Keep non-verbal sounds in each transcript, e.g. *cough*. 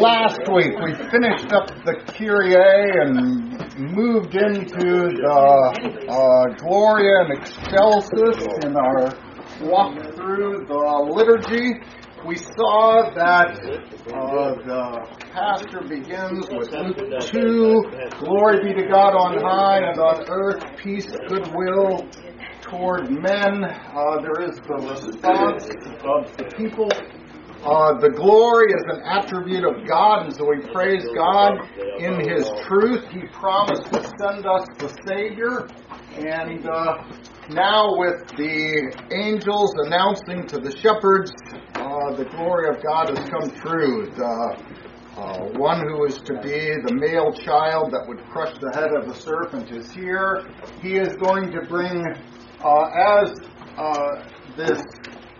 Last week we finished up the Kyrie and moved into the uh, Gloria in Excelsis in our walk through the liturgy. We saw that uh, the pastor begins with Luke 2 Glory be to God on high and on earth, peace, goodwill toward men. Uh, there is the response of the people uh, the glory is an attribute of God, and so we praise God in His truth. He promised to send us the Savior, and uh, now with the angels announcing to the shepherds, uh, the glory of God has come true. The uh, one who is to be the male child that would crush the head of the serpent is here. He is going to bring, uh, as uh, this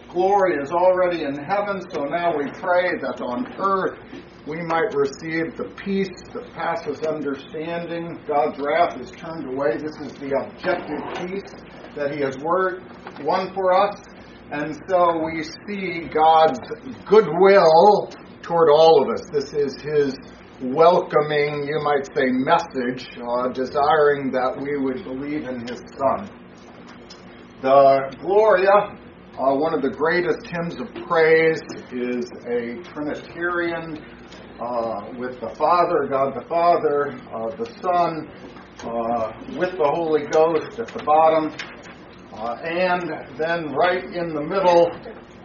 glory is already in heaven, so now we pray that on earth we might receive the peace that passes understanding. God's wrath is turned away. This is the objective peace that He has won for us. And so we see God's goodwill toward all of us. This is His welcoming, you might say, message, uh, desiring that we would believe in His Son. The Gloria uh, one of the greatest hymns of praise is a Trinitarian uh, with the Father, God the Father, uh, the Son, uh, with the Holy Ghost at the bottom, uh, and then right in the middle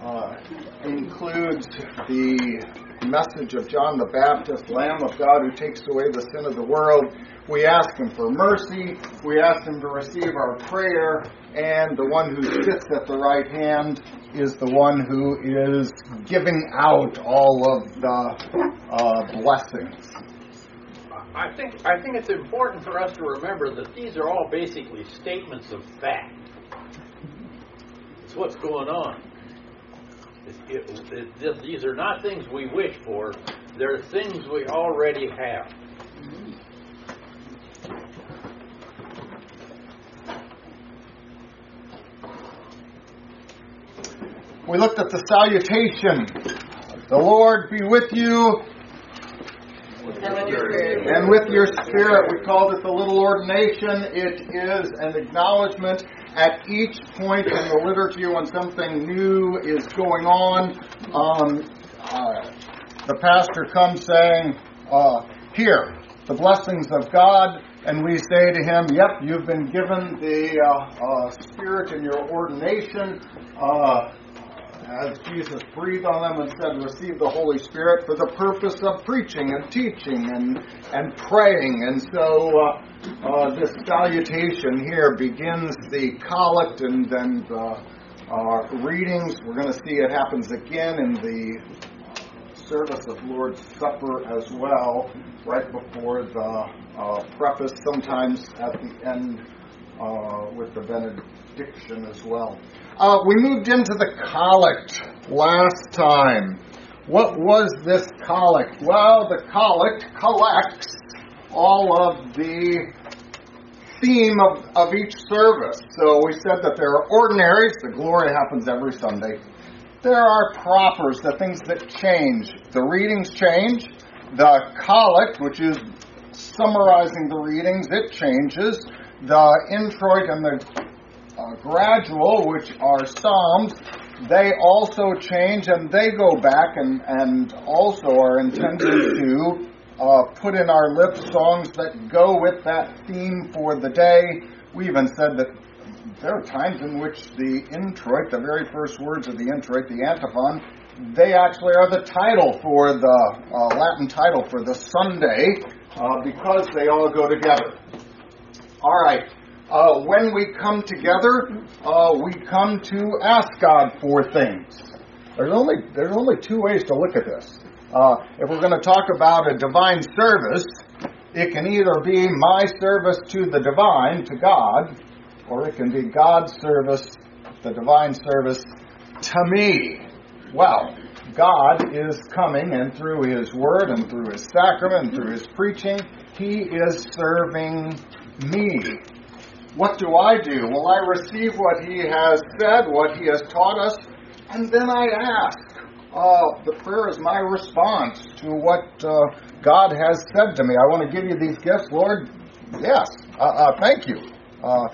uh, includes the message of John the Baptist, Lamb of God who takes away the sin of the world. We ask Him for mercy. We ask Him to receive our prayer and the one who sits at the right hand is the one who is giving out all of the uh, blessings. I think I think it's important for us to remember that these are all basically statements of fact. It's what's going on. It, it, it, these are not things we wish for; they're things we already have. We looked at the salutation. The Lord be with you. And with your spirit, we called it the little ordination. It is an acknowledgement at each point in the liturgy when something new is going on. Um, uh, the pastor comes saying, uh, Here, the blessings of God. And we say to him, Yep, you've been given the uh, uh Spirit in your ordination. As Jesus breathed on them and said, Receive the Holy Spirit for the purpose of preaching and teaching and, and praying. And so uh, uh, this salutation here begins the collect and then the uh, readings. We're going to see it happens again in the service of Lord's Supper as well, right before the uh, preface, sometimes at the end uh, with the benediction as well. Uh, we moved into the collect last time. What was this collect? Well, the collect collects all of the theme of, of each service. So we said that there are ordinaries, the glory happens every Sunday. There are propers, the things that change. The readings change. The collect, which is summarizing the readings, it changes. The introit and the uh, gradual, which are Psalms, they also change and they go back and, and also are intended to uh, put in our lips songs that go with that theme for the day. We even said that there are times in which the introit, the very first words of the introit, the antiphon, they actually are the title for the uh, Latin title for the Sunday uh, because they all go together. All right uh, when we come together, uh, we come to ask God for things. There's only there's only two ways to look at this. Uh, if we're going to talk about a divine service, it can either be my service to the divine, to God, or it can be God's service, the divine service, to me. Well, God is coming, and through His Word, and through His sacrament, and through His preaching, He is serving me. What do I do? Well, I receive what he has said, what he has taught us, and then I ask, uh, the prayer is my response to what uh, God has said to me. I want to give you these gifts, Lord. Yes, uh, uh thank you. Uh,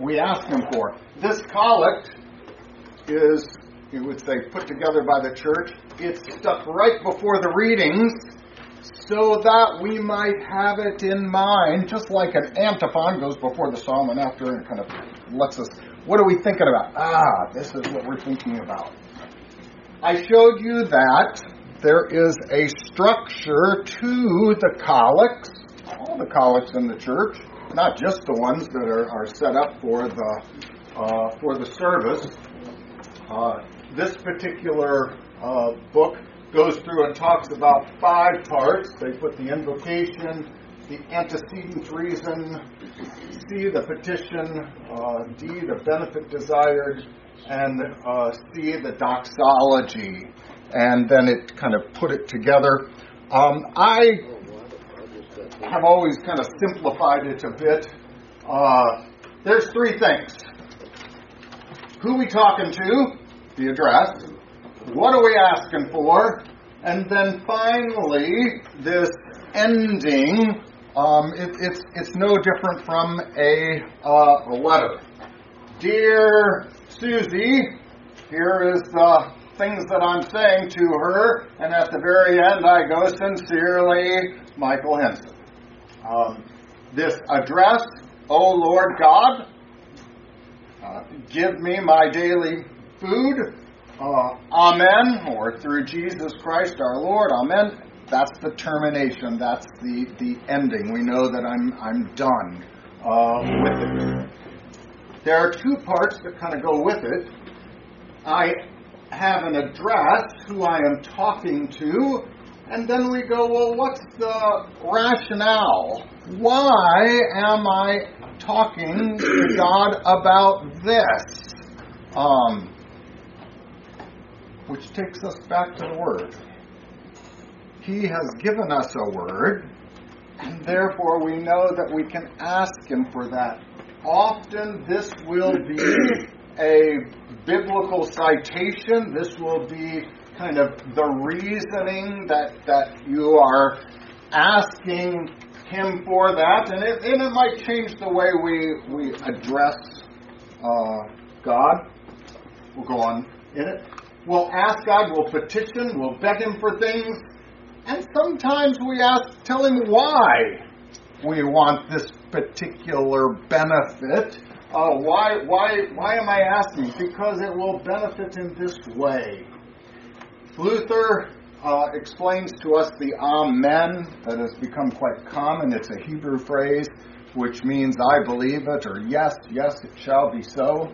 we ask Him for. This collect is, you would say, put together by the church. It's stuck right before the readings so that we might have it in mind, just like an antiphon goes before the psalm and after and kind of lets us, what are we thinking about? Ah, this is what we're thinking about. I showed you that there is a structure to the collects, all the collects in the church, not just the ones that are, are set up for the uh, for the service. Uh, this particular uh, book goes through and talks about five parts. They put the invocation, the antecedent reason, C, the petition, uh, D, the benefit desired, and uh, C, the doxology. And then it kind of put it together. Um, I have always kind of simplified it a bit. Uh, there's three things. Who we talking to, the address, what are we asking for? And then finally, this ending, um, it, it's, it's no different from a, uh, a letter. Dear Susie, here is the things that I'm saying to her, and at the very end I go, Sincerely, Michael Henson. Um, this address, O Lord God, uh, give me my daily food uh, amen, or through Jesus Christ our Lord, amen. That's the termination. That's the, the ending. We know that I'm, I'm done uh, with it. There are two parts that kind of go with it. I have an address, who I am talking to, and then we go, well, what's the rationale? Why am I talking to God about this? Um, which takes us back to the Word. He has given us a Word, and therefore we know that we can ask Him for that. Often this will be a biblical citation, this will be kind of the reasoning that, that you are asking Him for that, and it, and it might change the way we, we address uh, God. We'll go on in it. We'll ask God, we'll petition, we'll beg Him for things, and sometimes we ask, tell Him why we want this particular benefit. Uh, why, why, why am I asking? Because it will benefit in this way. Luther uh, explains to us the Amen that has become quite common. It's a Hebrew phrase which means I believe it or yes, yes, it shall be so.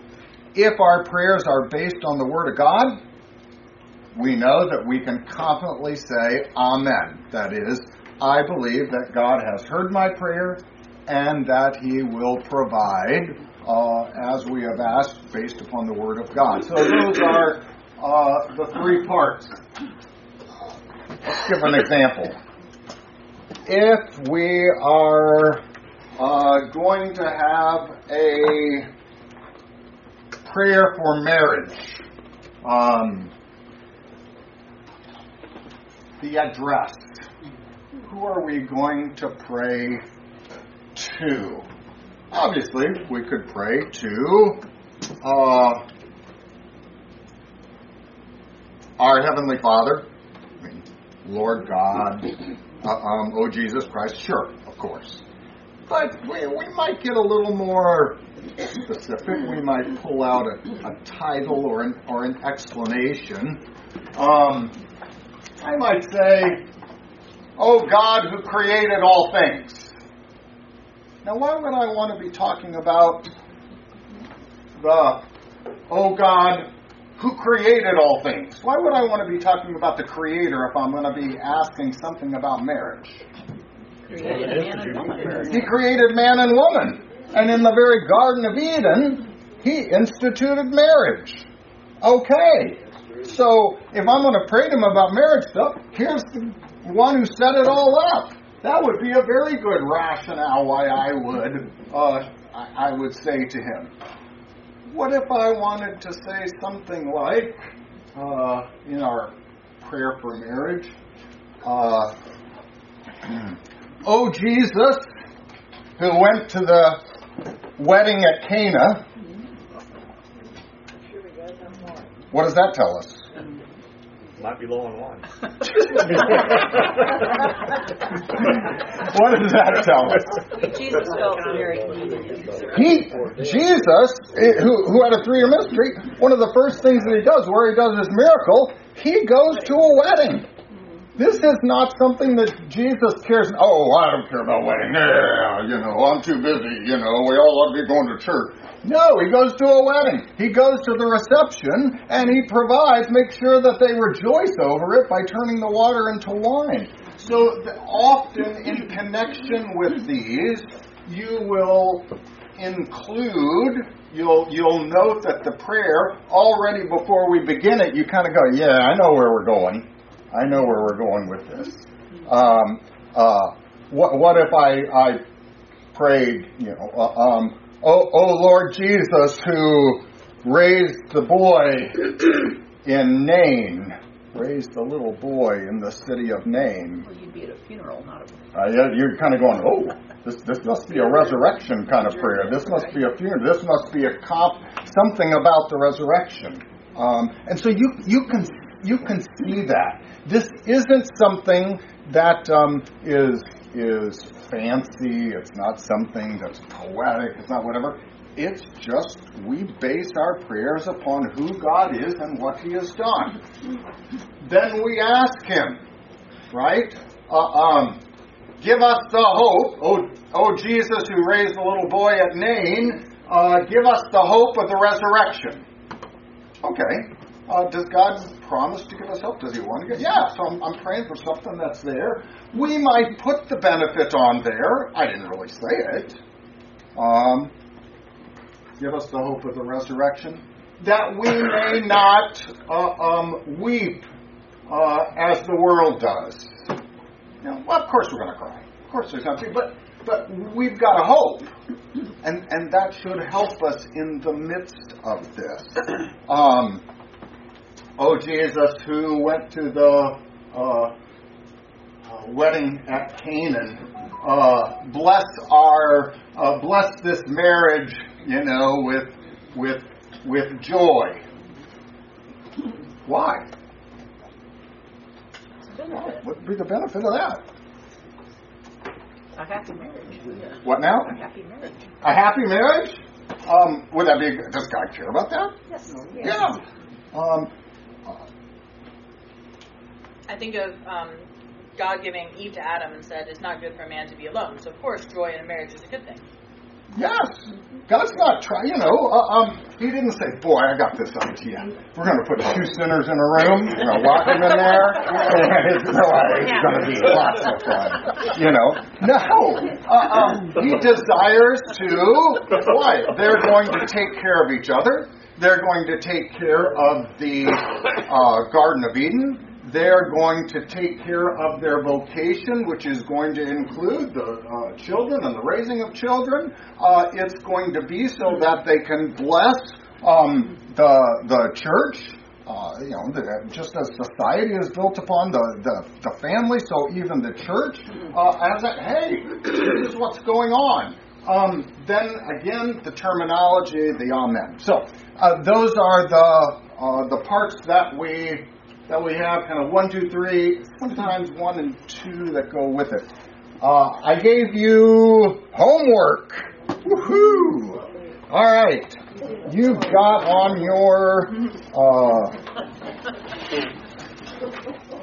If our prayers are based on the Word of God, we know that we can confidently say, Amen. That is, I believe that God has heard my prayer and that He will provide uh, as we have asked based upon the Word of God. So those are uh, the three parts. Let's give an example. If we are uh, going to have a prayer for marriage, um, the address. Who are we going to pray to? Obviously, we could pray to uh, our Heavenly Father, Lord God, uh, um, oh Jesus Christ, sure, of course. But we, we might get a little more specific. We might pull out a, a title or an, or an explanation. Um, I might say, Oh God who created all things. Now, why would I want to be talking about the, oh God who created all things? Why would I want to be talking about the Creator if I'm going to be asking something about marriage? Created man and woman. He created man and woman. And in the very Garden of Eden, He instituted marriage. Okay. So if I'm going to pray to him about marriage stuff, here's the one who set it all up. That would be a very good rationale why I would uh, I would say to him. What if I wanted to say something like, uh, in our prayer for marriage. Uh, *clears throat* oh, Jesus, who went to the wedding at Cana. What does that tell us? Might be low on wine. what does that tell us? Jesus felt Mary needed him. He, Jesus, eh, who, who had a three-year ministry, one of the first things that he does, where he does his miracle, he goes to a wedding. This is not something that Jesus cares. Oh, I don't care about wedding. Yeah, you know, I'm too busy. You know, we all ought to be going to church. No, he goes to a wedding. He goes to the reception and he provides, make sure that they rejoice over it by turning the water into wine. So often in connection with these, you will include you'll you'll note that the prayer already before we begin it you kind of go yeah i know where we're going i know where we're going with this um, uh, what, what if i i prayed you know uh, um, oh, oh lord jesus who raised the boy in nain raised the little boy in the city of nain Well, you'd be at a funeral, not a. uh, yeah, you're kind of going, oh, this, this must be a *laughs* resurrection kind of prayer. This must be a funeral. This must be a comp, something about the resurrection. Um, and so you you can you can see that this isn't something that um, is is fancy. It's not something that's poetic. It's not whatever. It's just we base our prayers upon who God is and what He has done. Then we ask Him, right? Uh, um, give us the hope. Oh, oh, Jesus, who raised the little boy at Nain, uh, give us the hope of the resurrection. Okay. Uh, does God promise to give us hope? Does He want to give? Yeah. So I'm, I'm praying for something that's there. We might put the benefit on there. I didn't really say it. Um, give us the hope of the resurrection, that we may not uh, um, weep uh, as the world does. You know, well, of course we're going to cry. Of course there's something, but but we've got a hope, and and that should help us in the midst of this. *clears throat* Um, oh Jesus, who went to the uh, uh, wedding at Cana, uh, bless our uh, bless this marriage, you know, with with with joy. Why? What would be the benefit of that? A happy marriage. Yeah. What now? A happy marriage. A happy marriage? Um, would that be? Does God care about that? Yes. Yeah. Um, I think of um, God giving Eve to Adam and said, "It's not good for a man to be alone." So of course, joy in a marriage is a good thing. yes. God's not trying. You know, uh, um, He didn't say, "Boy, I got this idea. We're going to put two sinners in a room. We're going to lock them in there. *laughs* And it's, it's going to be lots of fun." You know, no. Uh, um, he desires to. Why? They're going to take care of each other. They're going to take care of the uh, Garden of Eden. They're going to take care of their vocation, which is going to include the uh, children and the raising of children. Uh, it's going to be so that they can bless um, the the church. Uh, you know, the, just as society is built upon the, the, the family, so even the church, uh, as a hey, this is what's going on. Um, then again, the terminology, the amen. So uh, those are the uh, the parts that we that we have, kind of one, two, three, sometimes one and two that go with it. Uh, I gave you homework. Woohoo! All right, you've got on your uh,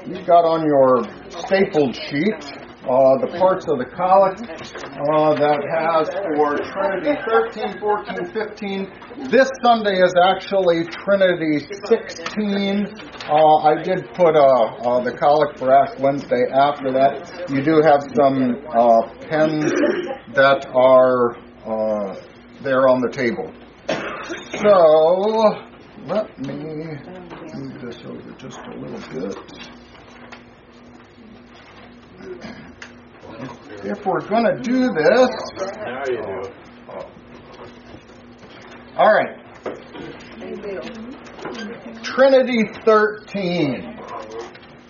you've got on your stapled sheet uh, the parts of the collect uh, that has for Trinity 13, 14, 15. This Sunday is actually Trinity 16. Uh, I did put uh, uh, the collect for Ash Wednesday after that. You do have some uh, pens that are there on the table. So, let me move this over just a little bit. If we're going to do this, Now you do. all right. Trinity 13.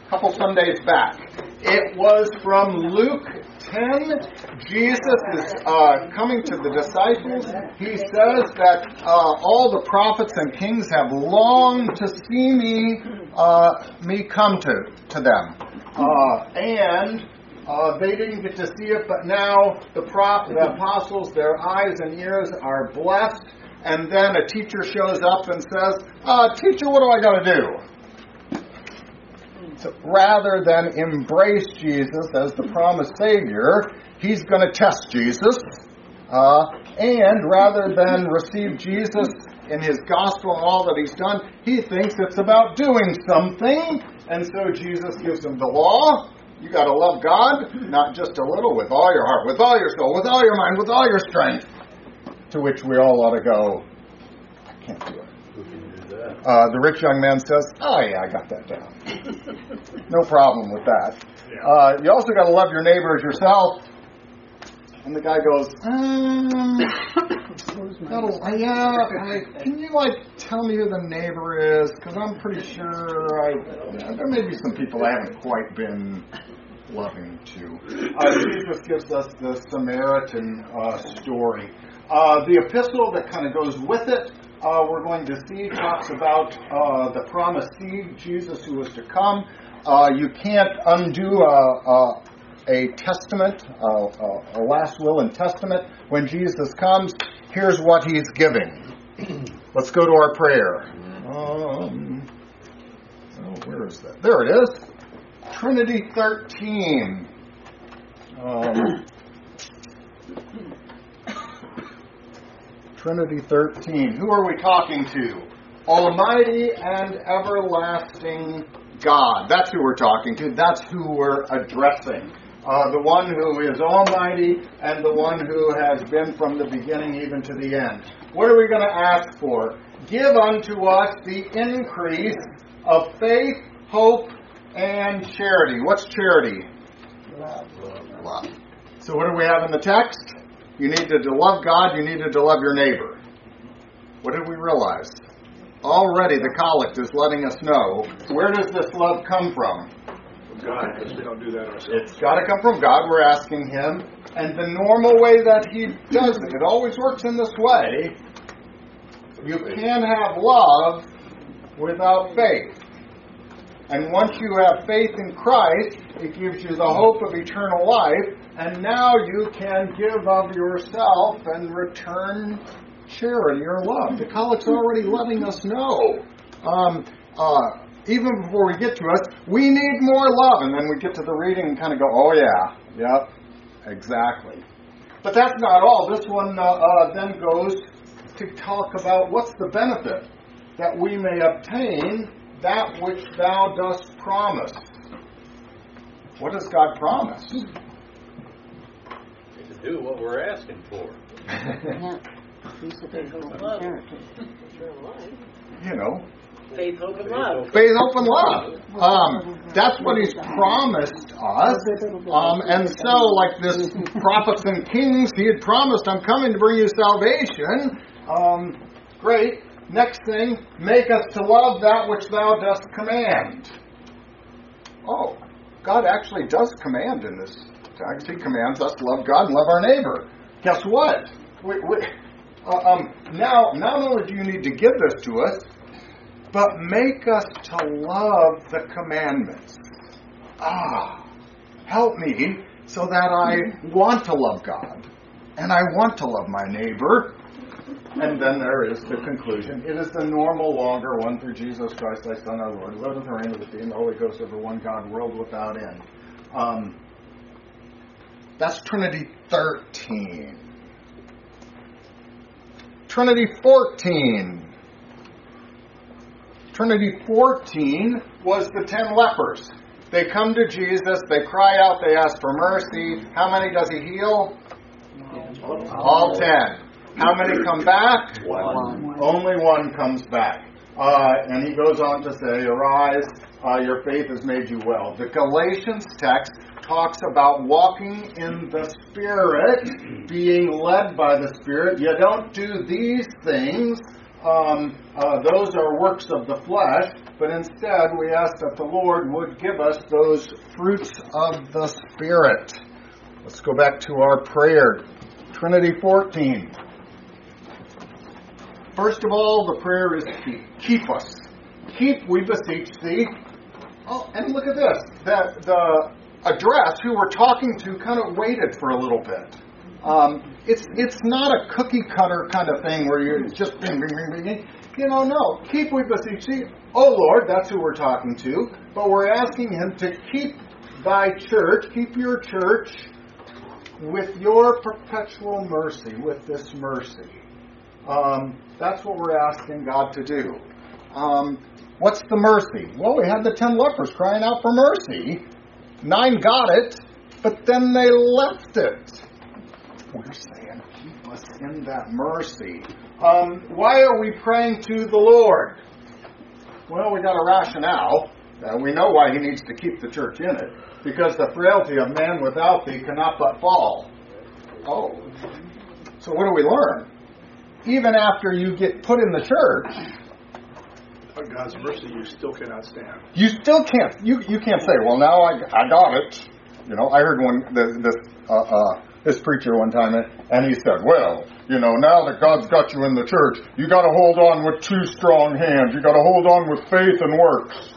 A couple Sundays back. It was from Luke 10. Jesus is uh, coming to the disciples. He says that uh, all the prophets and kings have longed to see me, uh, me come to, to them. Uh, and uh, they didn't get to see it, but now the, pro- the apostles, their eyes and ears are blessed. And then a teacher shows up and says, uh, Teacher, what do I got to do? So rather than embrace Jesus as the promised Savior, he's going to test Jesus. Uh, and rather than receive Jesus in his gospel and all that he's done, he thinks it's about doing something. And so Jesus gives him the law. You got to love God, not just a little, with all your heart, with all your soul, with all your mind, with all your strength. To which we all ought to go, I can't do it. Who can do that? Uh, the rich young man says, Oh, yeah, I got that down. *laughs* no problem with that. Uh, you also got to love your neighbor as yourself. And the guy goes, *coughs* uh, yeah, I, can you like tell me who the neighbor is? Because I'm pretty sure I, there may be some people I haven't quite been loving to. Uh, Jesus gives us the Samaritan uh, story. Uh, the epistle that kind of goes with it, uh, we're going to see, talks about uh, the promised seed, Jesus who was to come. Uh, you can't undo a, a, a testament, a, a, a last will and testament. When Jesus comes, here's what he's giving. *clears throat* Let's go to our prayer. Um, oh, where is that? There it is. Trinity 13. Um, *coughs* Trinity 13. Who are we talking to? Almighty and everlasting God. That's who we're talking to. That's who we're addressing. Uh, the one who is almighty and the one who has been from the beginning even to the end. What are we going to ask for? Give unto us the increase of faith, hope, and charity. What's charity? Love. Love. So, what do we have in the text? You needed to love God, you needed to love your neighbor. What did we realize? Already the collect is letting us know where does this love come from? God, because we don't do that ourselves. It's got to come from God. We're asking Him. And the normal way that He does it, it always works in this way. You can have love without faith. And once you have faith in Christ, it gives you the hope of eternal life. And now you can give of yourself and return charity or love. The collect's already letting us know. Um, uh, even before we get to us, we need more love. And then we get to the reading and kind of go, oh, yeah, yep, exactly. But that's not all. This one uh, uh, then goes to talk about what's the benefit that we may obtain that which thou dost promise. What does God promise? To do what we're asking for. *laughs* you know, Faith, hope, and love. faith, hope, and love. Um, that's what He's promised us. Um, and so, like this prophets and kings, He had promised, "I'm coming to bring you salvation." Um, great. Next thing, make us to love that which Thou dost command. Oh, God actually does command in this text. He commands us to love God and love our neighbor. Guess what? We, we, uh, um, now, not only do you need to give this to us, but make us to love the commandments. Ah, help me so that I want to love God and I want to love my neighbor. And then there is the conclusion. It is the normal, longer one through Jesus Christ, thy Son, our Lord, liveth and reigneth with thee in the Holy Ghost over one God, world without end. Um, that's Trinity 13. Trinity 14. Trinity 14 was the ten lepers. They come to Jesus, they cry out, they ask for mercy. How many does he heal? All ten. How many come back? One. Only one comes back. Uh, and he goes on to say, Arise, uh, your faith has made you well. The Galatians text talks about walking in the Spirit, being led by the Spirit. You don't do these things um, uh, those are works of the flesh, but instead we ask that the Lord would give us those fruits of the Spirit. Let's go back to our prayer. Trinity 14. First of all, the prayer is keep. Keep us. Keep, we beseech thee. Oh, and look at this. That the address who we're talking to kind of waited for a little bit. Um, it's it's not a cookie cutter kind of thing where you're just bing, bing, bing, bing. You know, no. Keep, we beseech thee. Oh Lord, that's who we're talking to. But we're asking Him to keep thy church, keep your church with your perpetual mercy, with this mercy. Um, that's what we're asking God to do. Um, what's the mercy? Well, we had the ten lepers crying out for mercy. Nine got it, but then they left it. We're saying, keep us in that mercy. Um, why are we praying to the Lord? Well, we got a rationale. Uh, we know why He needs to keep the church in it. Because the frailty of man without thee cannot but fall. Oh. So what do we learn? Even after you get put in the church, By God's mercy, you still cannot stand. you still can't you you can't say, well now I, I got it. You know, I heard one this this uh, uh, this preacher one time, and he said, well, you know, now that God's got you in the church, you got to hold on with two strong hands. You got to hold on with faith and works.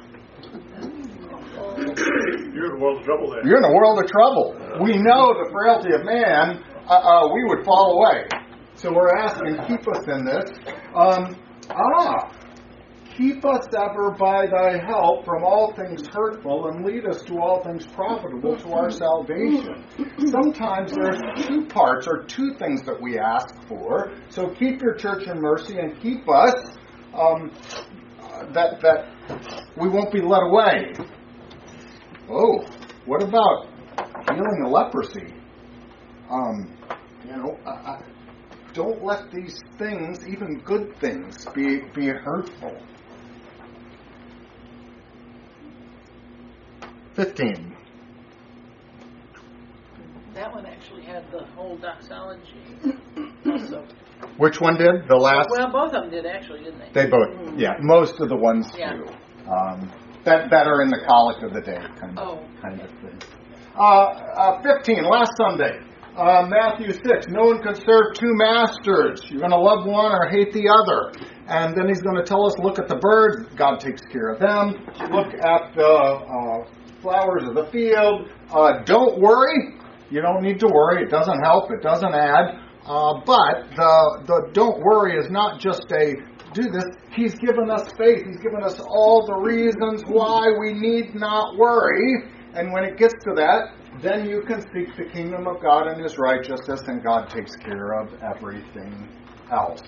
You're in a world of trouble there. You're in a world of trouble. We know the frailty of man. Uh, uh, we would fall away. So we're asking, keep us in this. Um, ah, keep us ever by thy help from all things hurtful, and lead us to all things profitable to our salvation. Sometimes there's two parts or two things that we ask for. So keep your church in mercy and keep us um, that that we won't be led away. Oh, what about healing the leprosy? Um, you know, I, I, don't let these things, even good things, be be hurtful. Fifteen. That one actually had the whole doxology also. *coughs* Which one did? The last. Well, both of them did actually, didn't they? They both. Yeah, most of the ones Yeah. do. Um, that that are in the collect of the day kind of Oh. kind of thing. Uh, uh, Fifteen. Last Sunday. Uh, Matthew 6, no one can serve two masters. You're going to love one or hate the other. And then he's going to tell us look at the birds, God takes care of them. Look at the uh, flowers of the field. Uh, don't worry. You don't need to worry. It doesn't help, it doesn't add. Uh, but the, the don't worry is not just a do this. He's given us faith. He's given us all the reasons why we need not worry. And when it gets to that, then you can seek the kingdom of God and His righteousness, and God takes care of everything else.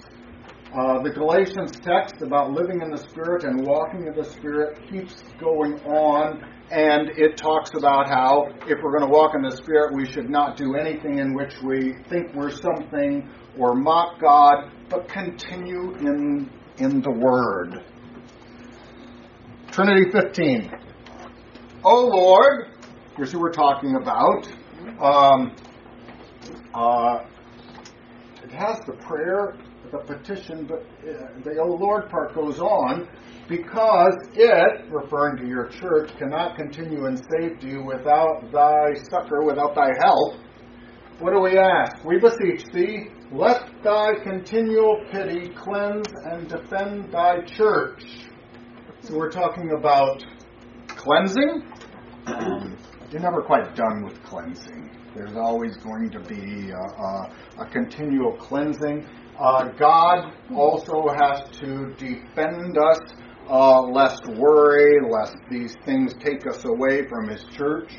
Uh, the Galatians text about living in the Spirit and walking in the Spirit keeps going on, and it talks about how if we're going to walk in the Spirit, we should not do anything in which we think we're something or mock God, but continue in in the Word. Trinity 15. Oh Lord, here's who we're talking about. Um, uh, it has the prayer, the petition, but uh, the O Lord part goes on because it, referring to your church, cannot continue in safety without thy succor, without thy help. What do we ask? We beseech thee, let thy continual pity cleanse and defend thy church. So we're talking about cleansing. *clears throat* You're never quite done with cleansing. There's always going to be a, a, a continual cleansing. Uh, God also has to defend us, uh, lest worry, lest these things take us away from His church,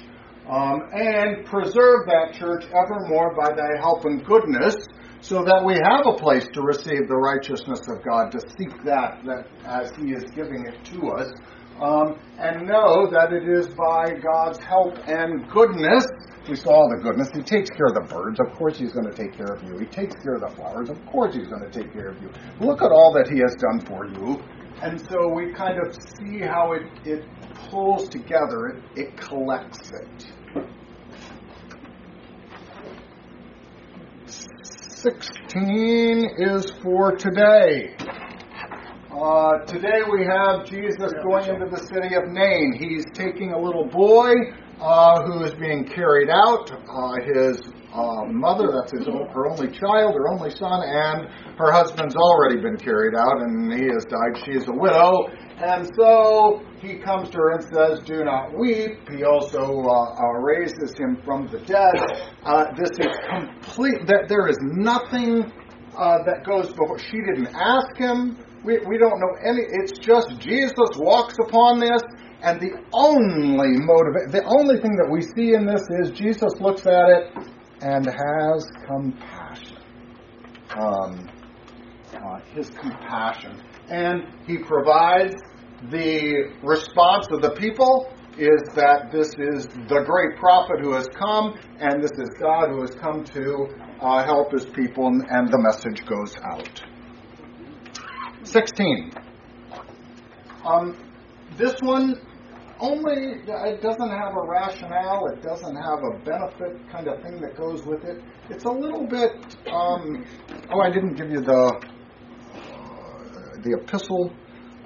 um, and preserve that church evermore by Thy help and goodness, so that we have a place to receive the righteousness of God, to seek that, that as He is giving it to us um, and know that it is by God's help and goodness. We saw all the goodness. He takes care of the birds. Of course, He's going to take care of you. He takes care of the flowers. Of course, He's going to take care of you. Look at all that He has done for you. And so we kind of see how it, it pulls together, it, it collects it. 16 is for today. Uh, today we have Jesus going into the city of Nain. He's taking a little boy uh, who is being carried out. Uh, his uh, mother, that's his her only child, her only son, and her husband's already been carried out, and he has died. She is a widow, and so he comes to her and says, "Do not weep." He also uh, uh, raises him from the dead. Uh, this is complete. There, there is nothing that goes before. She didn't ask him. We, we don't know any. It's just Jesus walks upon this, and the only motive, the only thing that we see in this is Jesus looks at it and has compassion. Um, uh, his compassion, and he provides the response of the people is that this is the great prophet who has come, and this is God who has come to uh, help his people, and, and the message goes out. 16. Um, this one only, it doesn't have a rationale, it doesn't have a benefit kind of thing that goes with it. It's a little bit, um, oh, I didn't give you the, uh, the epistle.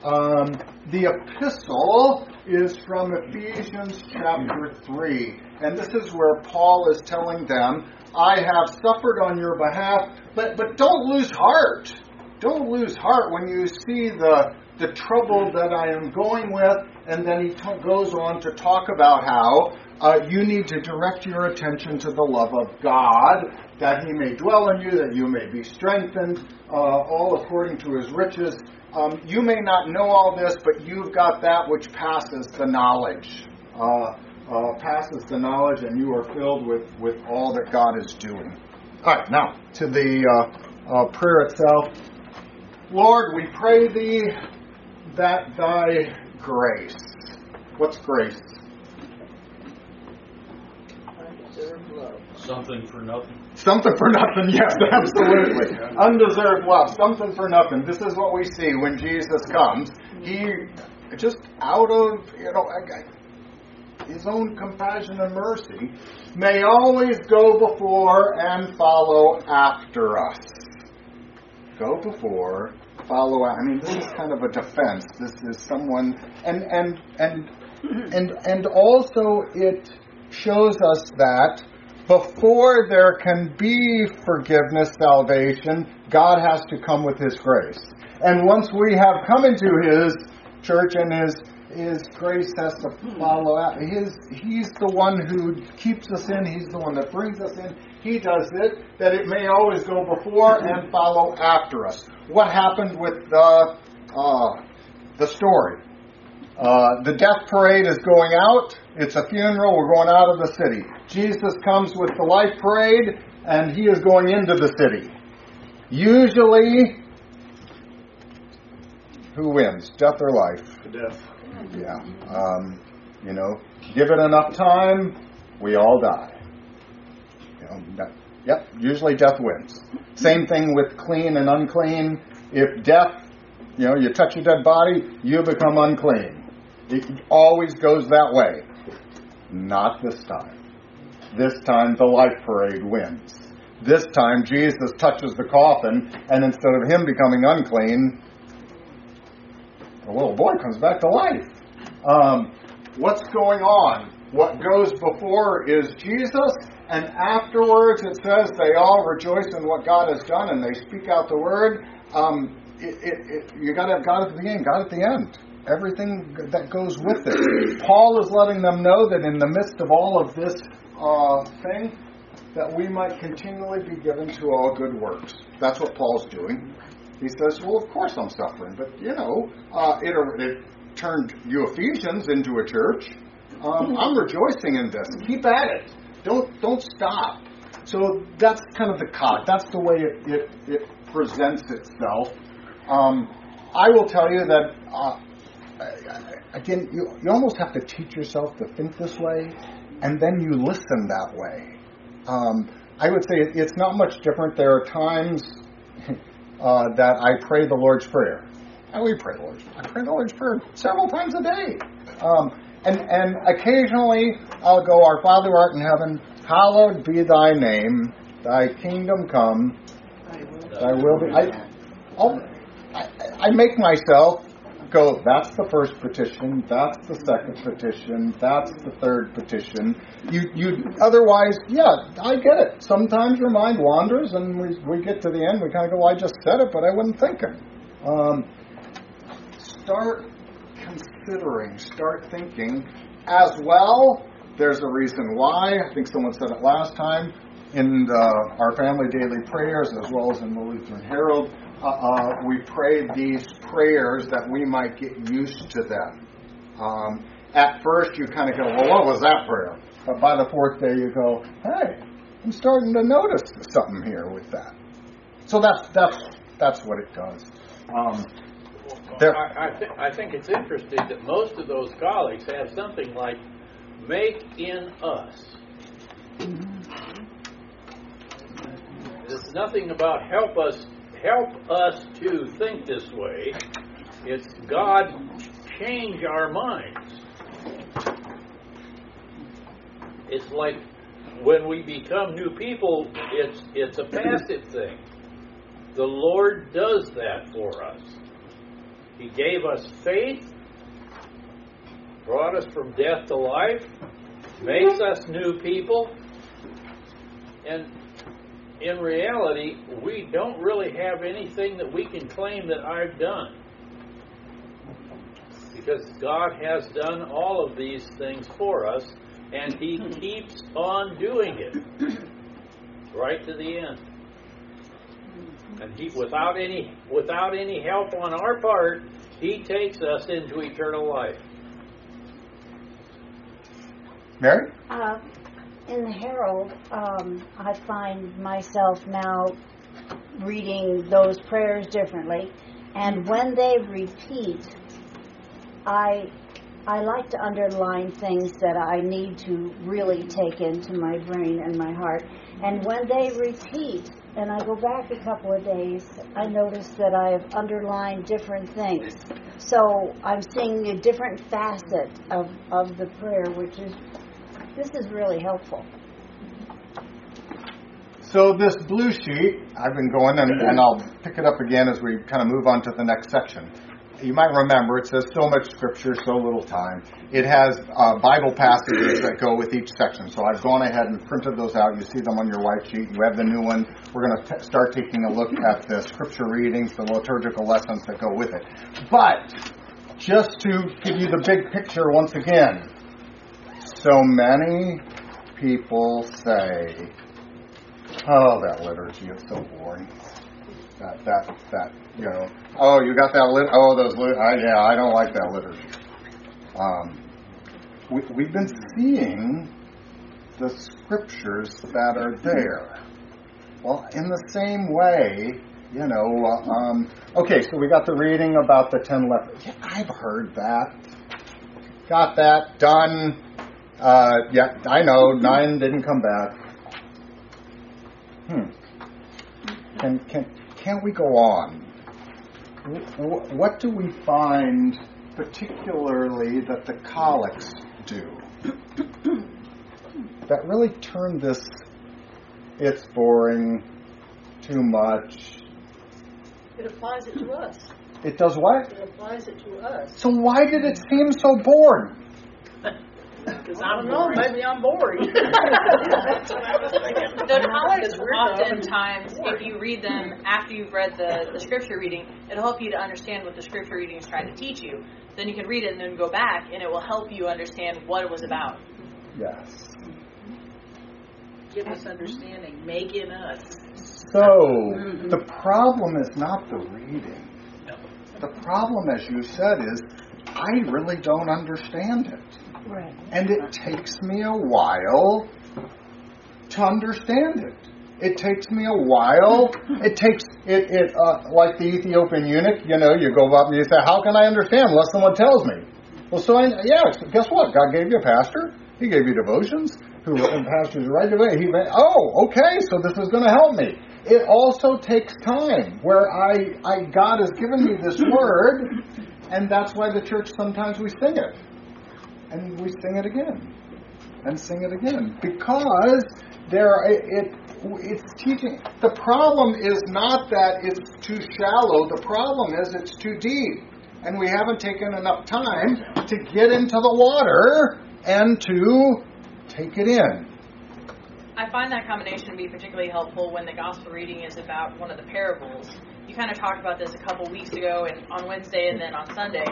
Um, the epistle is from Ephesians chapter 3. And this is where Paul is telling them, I have suffered on your behalf, but, but don't lose heart. Don't lose heart when you see the, the trouble that I am going with. And then he t- goes on to talk about how uh, you need to direct your attention to the love of God, that he may dwell in you, that you may be strengthened, uh, all according to his riches. Um, you may not know all this, but you've got that which passes the knowledge. Uh, uh, passes the knowledge, and you are filled with, with all that God is doing. All right, now to the uh, uh, prayer itself. Lord, we pray thee that thy grace. What's grace? Undeserved love. Something for nothing. Something for nothing, *laughs* yes, absolutely. Undeserved love, something for nothing. This is what we see when Jesus comes. He, just out of, you know, his own compassion and mercy, may always go before and follow after us. Go before, follow. Out. I mean, this is kind of a defense. This is someone, and and and and and also it shows us that before there can be forgiveness, salvation, God has to come with His grace. And once we have come into His church and His his grace has to follow out. His, he's the one who keeps us in. He's the one that brings us in. He does it that it may always go before and follow after us. What happened with the uh, the story? Uh, the death parade is going out. It's a funeral. We're going out of the city. Jesus comes with the life parade, and he is going into the city. Usually, who wins, death or life? Death. Yeah. Um, you know, give it enough time, we all die. Know, that, yep, usually death wins. Same thing with clean and unclean. If death, you know, you touch a dead body, you become unclean. It always goes that way. Not this time. This time the life parade wins. This time Jesus touches the coffin, and instead of him becoming unclean, the little boy comes back to life. Um, what's going on? What goes before is Jesus, and afterwards it says they all rejoice in what God has done and they speak out the word. Um, it, it, it, you got to have God at the beginning, God at the end. Everything that goes with it. Paul is letting them know that in the midst of all of this uh, thing, that we might continually be given to all good works. That's what Paul's doing. He says, "Well, of course I'm suffering, but you know, uh, it, it turned you Ephesians into a church. Um, I'm rejoicing in this. Keep at it. Don't don't stop. So that's kind of the cog. That's the way it it, it presents itself. Um, I will tell you that uh, again, you you almost have to teach yourself to think this way, and then you listen that way. Um, I would say it's not much different. There are times *laughs* uh, that I pray the Lord's Prayer. And we pray the Lord's I pray the Lord's Prayer several times a day. Um, and, and occasionally I'll go, Our Father art in heaven, hallowed be thy name, thy kingdom come, thy will be. I, oh, I, I make myself go, that's the first petition, that's the second petition, that's the third petition. You, you, otherwise, yeah, I get it. Sometimes your mind wanders, and we, we get to the end, we kind of go, well, I just said it, but I wasn't thinking. Um, start considering, start thinking as well. There's a reason why. I think someone said it last time in the, our family daily prayers as well as in the Lutheran Herald uh, uh, we pray these prayers that we might get used to them. Um, at first, you kind of go, well, what was that prayer? But by the fourth day, you go, hey, I'm starting to notice something here with that. So that's that's that's what it does. Um, there, I, I, th- I think it's interesting that most of those collects have something like "make in us." There's nothing about help us help us to think this way. It's God change our minds. It's like when we become new people, it's it's a passive thing. The Lord does that for us. He gave us faith, brought us from death to life, makes us new people, and in reality, we don't really have anything that we can claim that I've done. Because God has done all of these things for us, and He keeps on doing it right to the end. And he, without any without any help on our part, He takes us into eternal life. Mary? Uh, in the Herald, um, I find myself now reading those prayers differently, and when they repeat, I I like to underline things that I need to really take into my brain and my heart. And when they repeat, and I go back a couple of days, I notice that I have underlined different things. So I'm seeing a different facet of, of the prayer, which is this is really helpful. So this blue sheet, I've been going, and, and I'll pick it up again as we kind of move on to the next section. You might remember it says so much scripture, so little time. It has uh, Bible passages that go with each section. So I've gone ahead and printed those out. You see them on your white sheet. You have the new one. We're going to start taking a look at the scripture readings, the liturgical lessons that go with it. But just to give you the big picture once again, so many people say, "Oh, that liturgy is so boring." That that that you know. Oh, you got that lit? Oh, those lit. I, yeah, I don't like that liturgy. Um, we, we've been seeing the scriptures that are there. Well, in the same way, you know. Uh, um, okay, so we got the reading about the ten lepers. Yeah, I've heard that. Got that done. Uh, yeah, I know. Nine didn't come back. Hmm. Can can can't we go on? What do we find particularly that the collects do *clears throat* that really turn this it's boring, too much? It applies it to us. It does what? It applies it to us. So why did it seem so boring? *laughs* Because I don't know, maybe I'm boring. *laughs* The collects oftentimes, if you read them after you've read the, the scripture reading, it'll help you to understand what the scripture reading is trying to teach you. Then you can read it and then go back, and it will help you understand what it was about. Yes. Give us understanding, make in us. So, the problem is not the reading. The problem, as you said, is I really don't understand it. Right. And it takes me a while to understand it. It takes me a while. It takes it, it uh, like the Ethiopian eunuch. You know, you go up and you say, "How can I understand unless someone tells me?" Well, so I, yeah, guess what? God gave you a pastor. He gave you devotions. Who and pastors right away? He went, "Oh, okay, so this is going to help me." It also takes time. Where I, I God has given me this word, and that's why the church sometimes we sing it and we sing it again and sing it again because there it it's teaching. The problem is not that it's too shallow. The problem is it's too deep, and we haven't taken enough time to get into the water and to take it in. I find that combination to be particularly helpful when the gospel reading is about one of the parables. You kind of talked about this a couple weeks ago and on Wednesday and then on Sunday.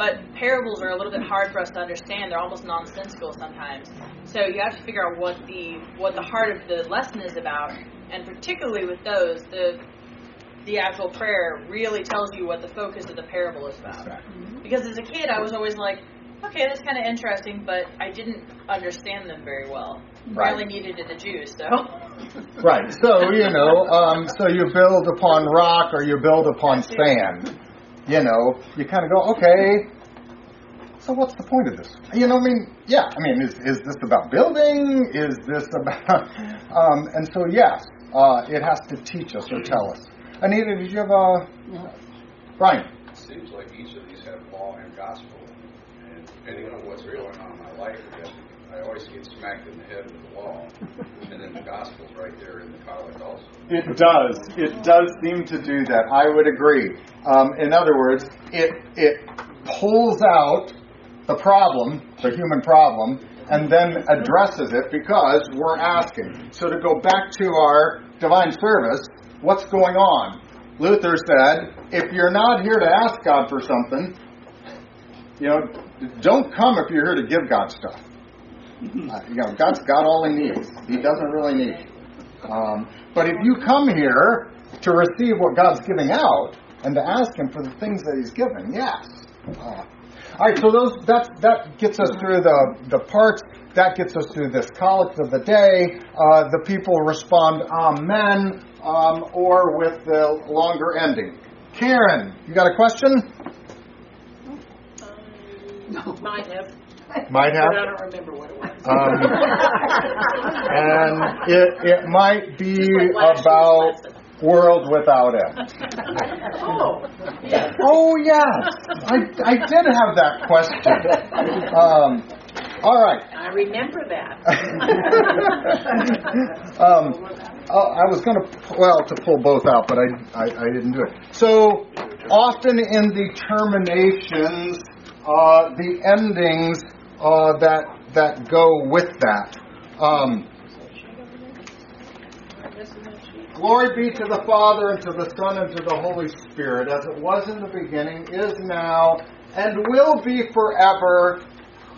But parables are a little bit hard for us to understand. They're almost nonsensical sometimes. So you have to figure out what the what the heart of the lesson is about. And particularly with those, the the actual prayer really tells you what the focus of the parable is about. Because as a kid, I was always like, okay, that's kind of interesting, but I didn't understand them very well. Right. Really needed it the Jews, so. Right. So you know, um, so you build upon rock or you build upon *laughs* sand. You know, you kind of go, okay. So what's the point of this? You know, I mean, yeah. I mean, is is this about building? Is this *laughs* about? Um, and so yes, uh, it has to teach us or tell us. Anita, did you have a? Brian. It seems like each of these have law and gospel, and depending on what's real going on in my life, I guess I always get smacked in the head with the wall. and then the gospel's right there in the collect also. It does. It does seem to do that. I would agree. Um, in other words, it it pulls out the problem, the human problem, and then addresses it because we're asking. So to go back to our divine service, what's going on? Luther said, if you're not here to ask God for something, you know, don't come if you're here to give God stuff. Uh, you know, God's got all He needs. He doesn't really need. Um, but if you come here to receive what God's giving out and to ask Him for the things that He's given, yes. Uh, all right, so those that that gets us through the the parts. That gets us through this collect of the day. Uh, the people respond Amen, um, or with the longer ending. Karen, you got a question? No, might have, Might but have. I don't remember what it was. Um, and it, it might be like about world without end. Oh, yeah. Oh yes, I, I did have that question. Um, all right. I remember that. *laughs* um, oh, I was going to well to pull both out, but I, I, I didn't do it. So often in the terminations, uh, the endings uh, that that go with that. Um, Glory be to the Father, and to the Son, and to the Holy Spirit, as it was in the beginning, is now, and will be forever.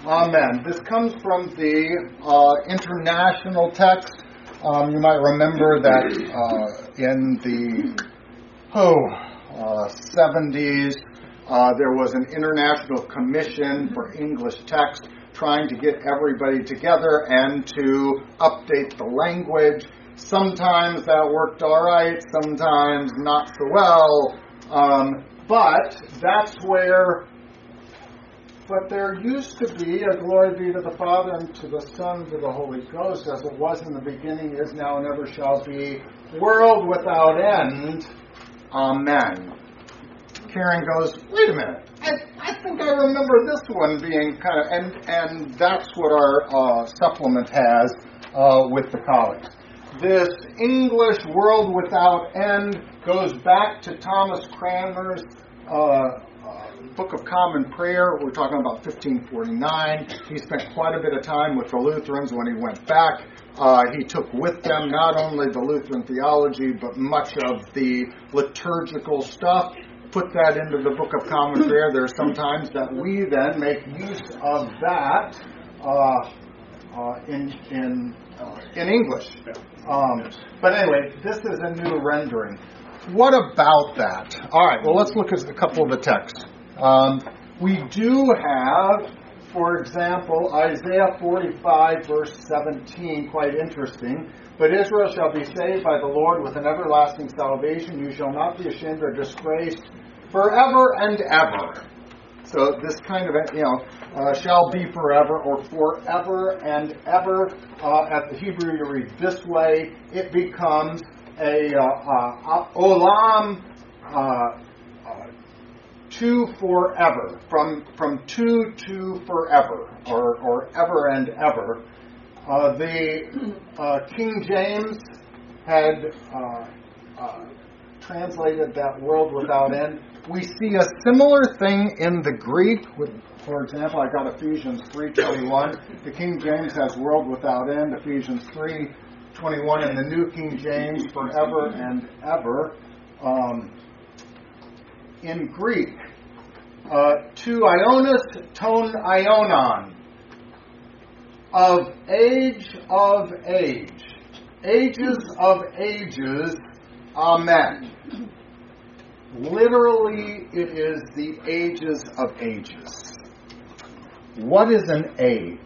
Amen. This comes from the uh, international text. Um, you might remember that uh, in the oh, uh, 70s, uh, there was an international commission for English text trying to get everybody together and to update the language. Sometimes that worked all right, sometimes not so well. Um, but that's where, but there used to be a glory be to the Father and to the Son to the Holy Ghost, as it was in the beginning, is now, and ever shall be, world without end. Amen. Karen goes, wait a minute. I, I think I remember this one being kind of, and, and that's what our uh, supplement has uh, with the collect. This English world without end goes back to Thomas Cranmer's uh, uh, Book of Common Prayer. We're talking about 1549. He spent quite a bit of time with the Lutherans when he went back. Uh, he took with them not only the Lutheran theology, but much of the liturgical stuff. Put that into the Book of Common Prayer. There are some times that we then make use of that uh, uh, in in uh, in English. Um, but anyway, this is a new rendering. What about that? All right. Well, let's look at a couple of the texts. Um, we do have, for example, Isaiah 45, verse 17, quite interesting. But Israel shall be saved by the Lord with an everlasting salvation. You shall not be ashamed or disgraced forever and ever. So this kind of, you know, uh, shall be forever or forever and ever. Uh, at the Hebrew, you read this way. It becomes a uh, uh, olam uh, uh, to forever, from from to to forever, or or ever and ever. Uh, the uh, King James had uh, uh, translated that world without end. We see a similar thing in the Greek. With, for example, I got Ephesians 3:21. The King James has world without end. Ephesians 3:21 in the New King James forever and ever. Um, in Greek, uh, to Ionis ton Ionon, of age of age, ages of ages, Amen. Literally, it is the ages of ages. What is an age?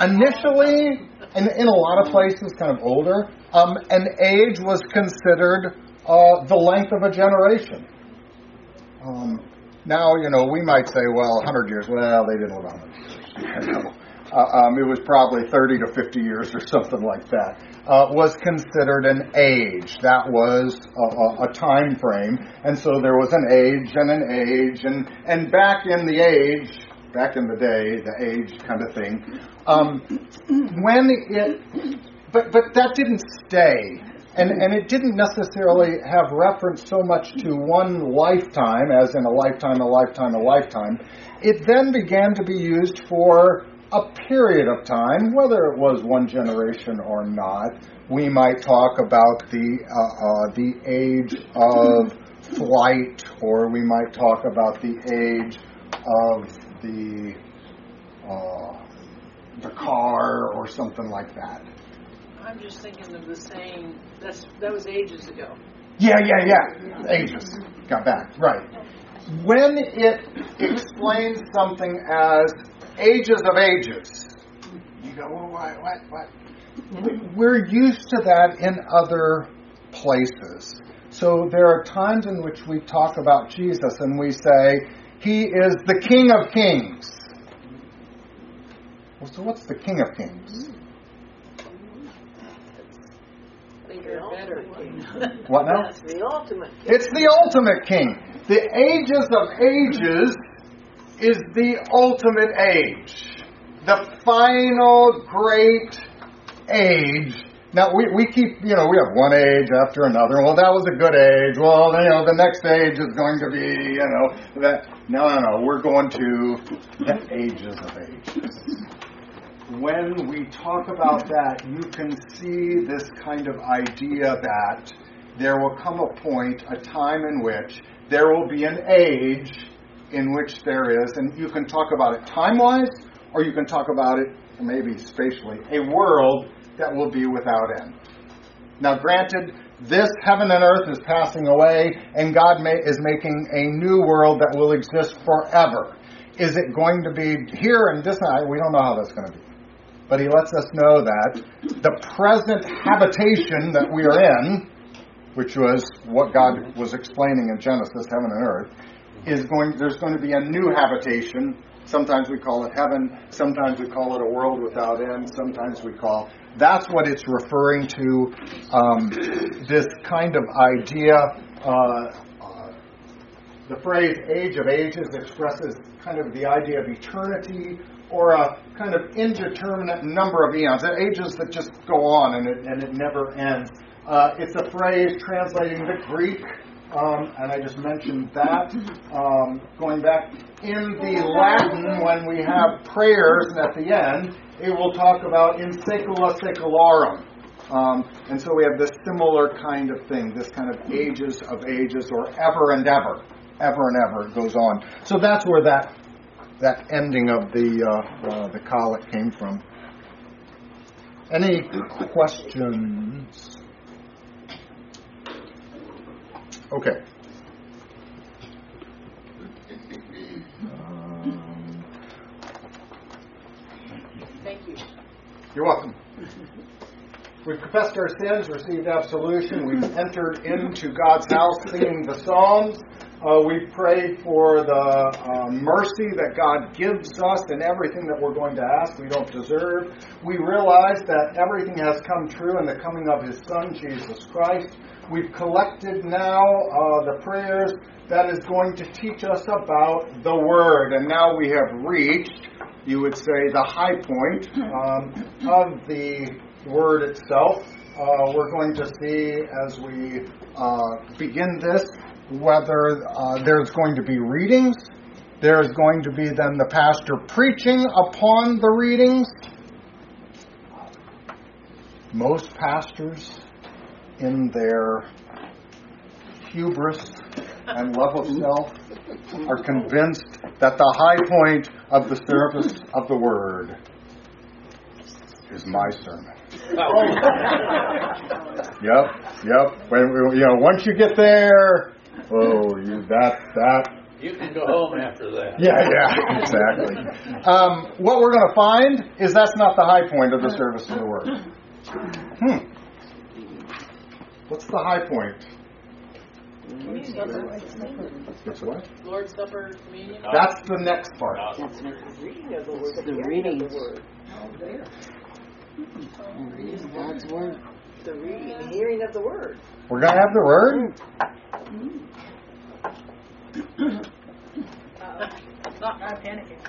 Initially, in, in a lot of places, kind of older, um, an age was considered uh, the length of a generation. Um, now, you know, we might say, well, 100 years. Well, they didn't live 100 years. You know. uh, um, it was probably 30 to 50 years or something like that. Uh, was considered an age. That was a, a, a time frame, and so there was an age and an age, and and back in the age, back in the day, the age kind of thing. Um, when it, but but that didn't stay. And, and it didn't necessarily have reference so much to one lifetime, as in a lifetime, a lifetime, a lifetime. It then began to be used for a period of time, whether it was one generation or not. We might talk about the uh, uh, the age of flight, or we might talk about the age of the uh, the car, or something like that. I'm just thinking of the saying, that's, that was ages ago. Yeah, yeah, yeah. Ages. Got back. Right. When it explains something as ages of ages, you go, well, what, what, what? We're used to that in other places. So there are times in which we talk about Jesus and we say, He is the King of Kings. Well, so what's the King of Kings? *laughs* What now? That's the ultimate. king. It's the ultimate king. The ages of ages is the ultimate age. The final great age. Now we, we keep you know we have one age after another. Well, that was a good age. Well, you know the next age is going to be you know that. No, no, no. We're going to the ages of ages. When we talk about that, you can see this kind of idea that there will come a point, a time in which there will be an age in which there is, and you can talk about it time wise, or you can talk about it maybe spatially, a world that will be without end. Now, granted, this heaven and earth is passing away, and God may, is making a new world that will exist forever. Is it going to be here and this? We don't know how that's going to be. But he lets us know that the present habitation that we are in, which was what God was explaining in Genesis, heaven and earth, is going. There's going to be a new habitation. Sometimes we call it heaven. Sometimes we call it a world without end. Sometimes we call. That's what it's referring to. Um, this kind of idea. Uh, uh, the phrase "age of ages" expresses kind of the idea of eternity or a kind of indeterminate number of eons, ages that just go on and it, and it never ends. Uh, it's a phrase translating the Greek, um, and I just mentioned that. Um, going back in the Latin, when we have prayers, and at the end, it will talk about in saecula saeculorum. Um, and so we have this similar kind of thing, this kind of ages of ages, or ever and ever, ever and ever it goes on. So that's where that that ending of the uh, uh, the collect came from. Any questions? Okay. Um, Thank you. You're welcome. We've confessed our sins, received absolution. We've entered into God's house singing the Psalms. Uh, we pray for the uh, mercy that God gives us and everything that we're going to ask we don't deserve. We realize that everything has come true in the coming of His Son, Jesus Christ. We've collected now uh, the prayers that is going to teach us about the Word, and now we have reached, you would say, the high point um, of the word itself. Uh, we're going to see as we uh, begin this whether uh, there's going to be readings. There's going to be then the pastor preaching upon the readings. Most pastors, in their hubris and love of self, are convinced that the high point of the service of the word is my sermon. yep, yep. When you know, once you get there, oh, you that that. You can go home after that. Yeah, yeah, *laughs* exactly. Um, what we're going to find is that's not the high point of the service of the word. Hmm. What's the high point? It's what? Lord's Supper, communion. That's the next part. That's the reading of the word. The reading of the word. And reading God's word. The reading, the hearing of the word. We're going to have the word. Not, not panicking.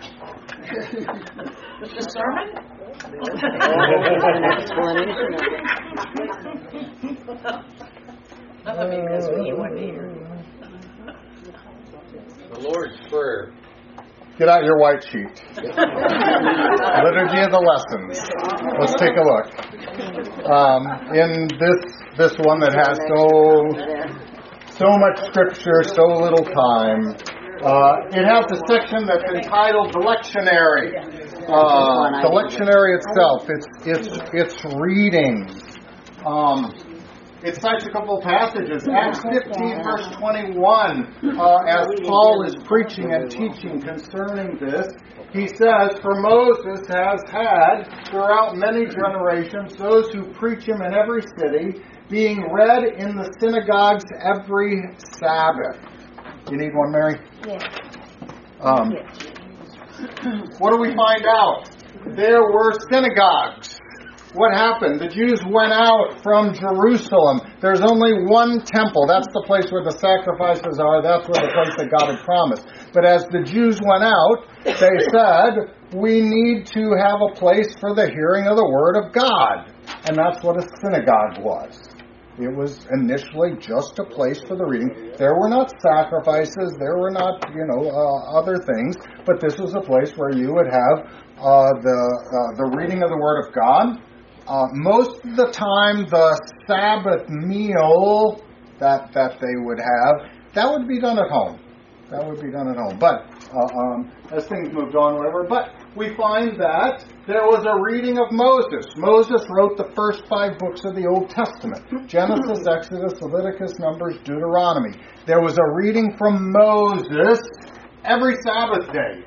The sermon? It. Nothing because we weren't here. The Lord's Prayer. Get out your white sheet. Liturgy of the lessons. Let's take a look. Um, in this this one that has so so much scripture, so little time. Uh, it has a section that's entitled the lectionary. Uh, the lectionary itself, it's it's it's readings. Um, it cites a couple of passages. Acts 15, verse 21, uh, as Paul is preaching and teaching concerning this, he says, For Moses has had throughout many generations those who preach him in every city, being read in the synagogues every Sabbath. You need one, Mary? Yes. Um, *clears throat* what do we find out? There were synagogues. What happened? The Jews went out from Jerusalem. There's only one temple. That's the place where the sacrifices are. That's where the place that God had promised. But as the Jews went out, they *coughs* said, we need to have a place for the hearing of the Word of God. And that's what a synagogue was. It was initially just a place for the reading. There were not sacrifices, there were not, you know, uh, other things, but this was a place where you would have uh, the uh, the reading of the Word of God. Uh, most of the time, the Sabbath meal that that they would have that would be done at home. That would be done at home. But uh, um, as things moved on, whatever. But we find that there was a reading of Moses. Moses wrote the first five books of the Old Testament Genesis, Exodus, Leviticus, Numbers, Deuteronomy. There was a reading from Moses every Sabbath day.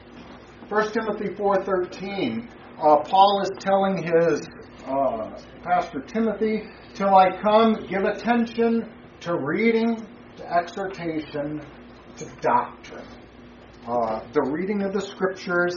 1 Timothy 4.13, uh, Paul is telling his uh, pastor Timothy, till I come, give attention to reading, to exhortation, to doctrine. Uh, the reading of the scriptures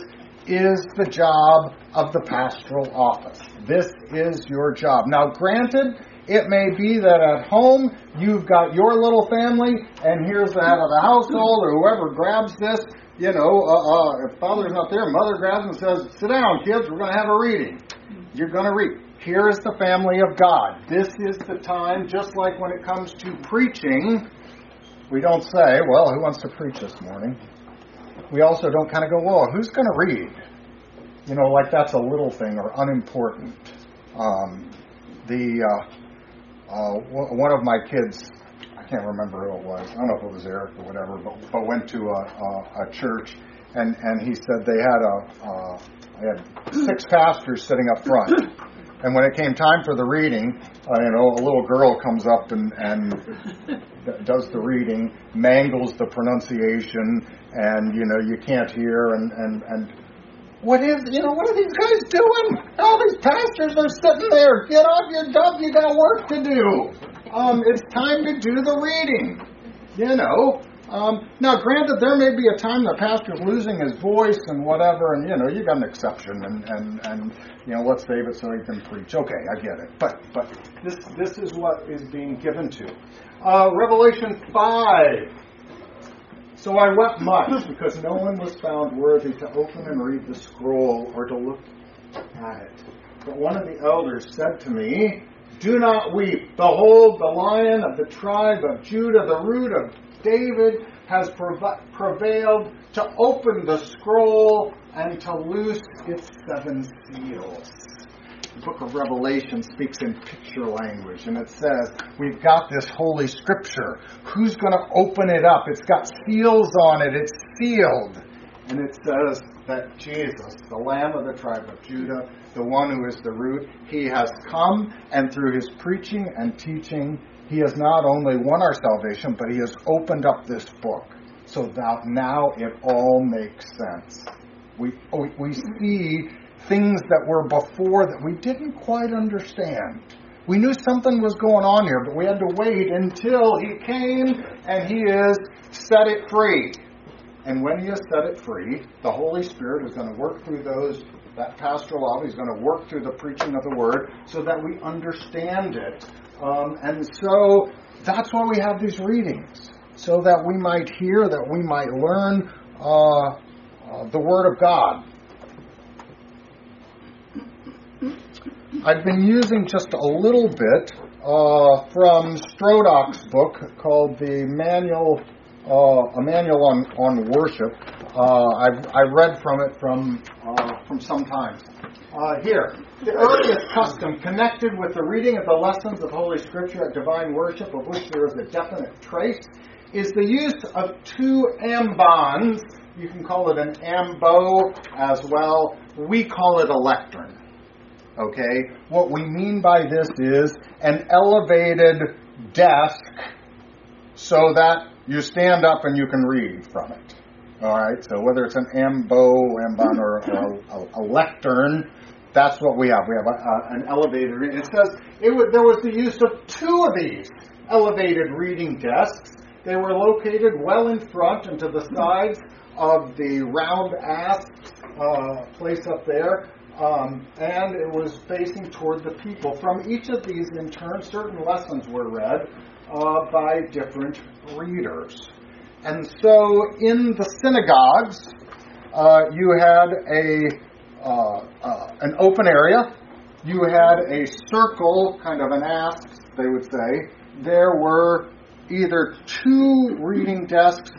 is the job of the pastoral office. This is your job. Now, granted, it may be that at home you've got your little family, and here's the head of the household or whoever grabs this. You know, uh, uh, if father's not there, mother grabs and says, "Sit down, kids. We're going to have a reading." You're going to read. Here is the family of God. This is the time, just like when it comes to preaching, we don't say, well, who wants to preach this morning? We also don't kind of go, well, who's going to read? You know, like that's a little thing or unimportant. Um, the uh, uh, one of my kids, I can't remember who it was. I don't know if it was Eric or whatever, but, but went to a, a, a church, and and he said they had a uh, they had six pastors sitting up front. And when it came time for the reading, uh, you know, a little girl comes up and, and does the reading, mangles the pronunciation, and you know you can't hear, and and and what is you know what are these guys doing? All these pastors are sitting there. Get off your duff. You got work to do. Um, it's time to do the reading. You know. Um, now, granted, there may be a time the pastor's losing his voice and whatever, and you know you got an exception, and and and you know let's save it so he can preach. Okay, I get it. But but this this is what is being given to. Uh, Revelation five. So I wept much because no one was found worthy to open and read the scroll or to look at it. But one of the elders said to me, Do not weep. Behold, the lion of the tribe of Judah, the root of David, has prevailed to open the scroll and to loose its seven seals. The book of Revelation speaks in picture language, and it says, We've got this holy scripture. Who's going to open it up? It's got seals on it, it's sealed. And it says that Jesus, the Lamb of the tribe of Judah, the one who is the root, he has come, and through his preaching and teaching, he has not only won our salvation, but he has opened up this book so that now it all makes sense. We, we see things that were before that we didn't quite understand. We knew something was going on here, but we had to wait until he came and he is set it free. And when he has set it free, the Holy Spirit is going to work through those that pastoral love. He's going to work through the preaching of the word so that we understand it. Um, and so that's why we have these readings, so that we might hear, that we might learn uh, uh, the word of God. I've been using just a little bit uh, from Strodach's book called the Manual, uh, a Manual on, on Worship. Uh, I've, I read from it from uh, from some times. Uh, here, the earliest custom connected with the reading of the lessons of Holy Scripture at divine worship, of which there is a definite trace, is the use of two ambons. You can call it an ambo as well. We call it a lectern. Okay? What we mean by this is an elevated desk so that you stand up and you can read from it. All right, so whether it's an ambo, ambon, or, or a, a, lectern, that's what we have. We have a, a, an elevated. Reading. It says it was, there was the use of two of these elevated reading desks. They were located well in front and to the sides of the round apse uh, place up there, um, and it was facing toward the people. From each of these, in turn, certain lessons were read uh, by different readers. And so in the synagogues, uh, you had a uh, uh, an open area. You had a circle, kind of an apse, they would say. There were either two reading desks